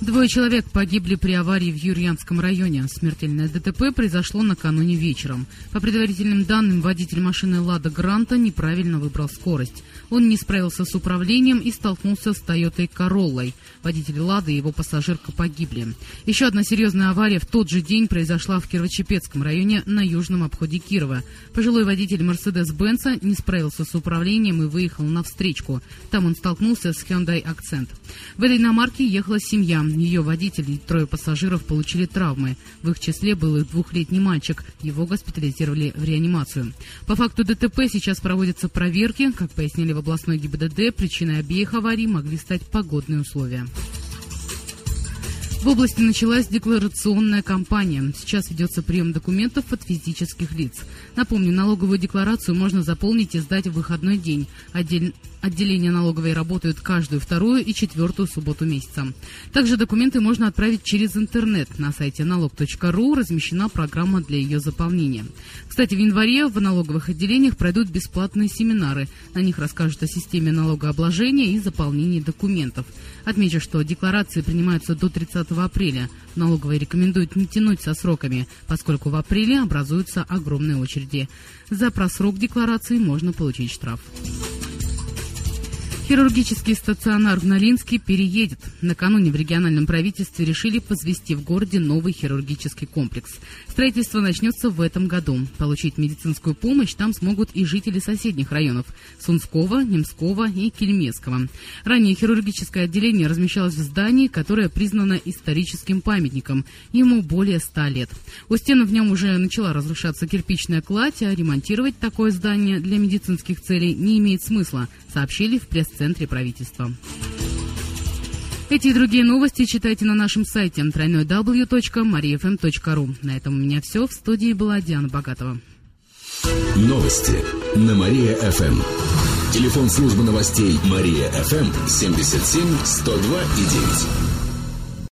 Двое человек погибли при аварии в Юрьянском районе. Смертельное ДТП произошло накануне вечером. По предварительным данным, водитель машины «Лада Гранта» неправильно выбрал скорость. Он не справился с управлением и столкнулся с «Тойотой Короллой». Водитель «Лады» и его пассажирка погибли. Еще одна серьезная авария в тот же день произошла в Кирово-Чепецком районе на южном обходе Кирова. Пожилой водитель «Мерседес-Бенца» не справился с управлением и выехал на встречку. Там он столкнулся с Hyundai Accent. В этой иномарке ехала семья. Ее водитель и трое пассажиров получили травмы. В их числе был и двухлетний мальчик. Его госпитализировали в реанимацию. По факту ДТП сейчас проводятся проверки. Как пояснили в областной ГИБДД, причиной обеих аварий могли стать погодные условия. В области началась декларационная кампания. Сейчас ведется прием документов от физических лиц. Напомню, налоговую декларацию можно заполнить и сдать в выходной день. Отдель... Отделения налоговой работают каждую вторую и четвертую субботу месяца. Также документы можно отправить через интернет. На сайте налог.ру размещена программа для ее заполнения. Кстати, в январе в налоговых отделениях пройдут бесплатные семинары. На них расскажут о системе налогообложения и заполнении документов. Отмечу, что декларации принимаются до 30 апреля. Налоговые рекомендуют не тянуть со сроками, поскольку в апреле образуются огромные очереди. За просрок декларации можно получить штраф. Хирургический стационар в Налинске переедет. Накануне в региональном правительстве решили возвести в городе новый хирургический комплекс. Строительство начнется в этом году. Получить медицинскую помощь там смогут и жители соседних районов – Сунского, Немского и Кельмецкого. Ранее хирургическое отделение размещалось в здании, которое признано историческим памятником. Ему более ста лет. У стен в нем уже начала разрушаться кирпичная кладь, а ремонтировать такое здание для медицинских целей не имеет смысла, сообщили в пресс центре правительства. Эти и другие новости читайте на нашем сайте www.mariafm.ru. На этом у меня все. В студии была Диана Богатова. Новости на Мария-ФМ. Телефон службы новостей Мария-ФМ 77 102 и 9.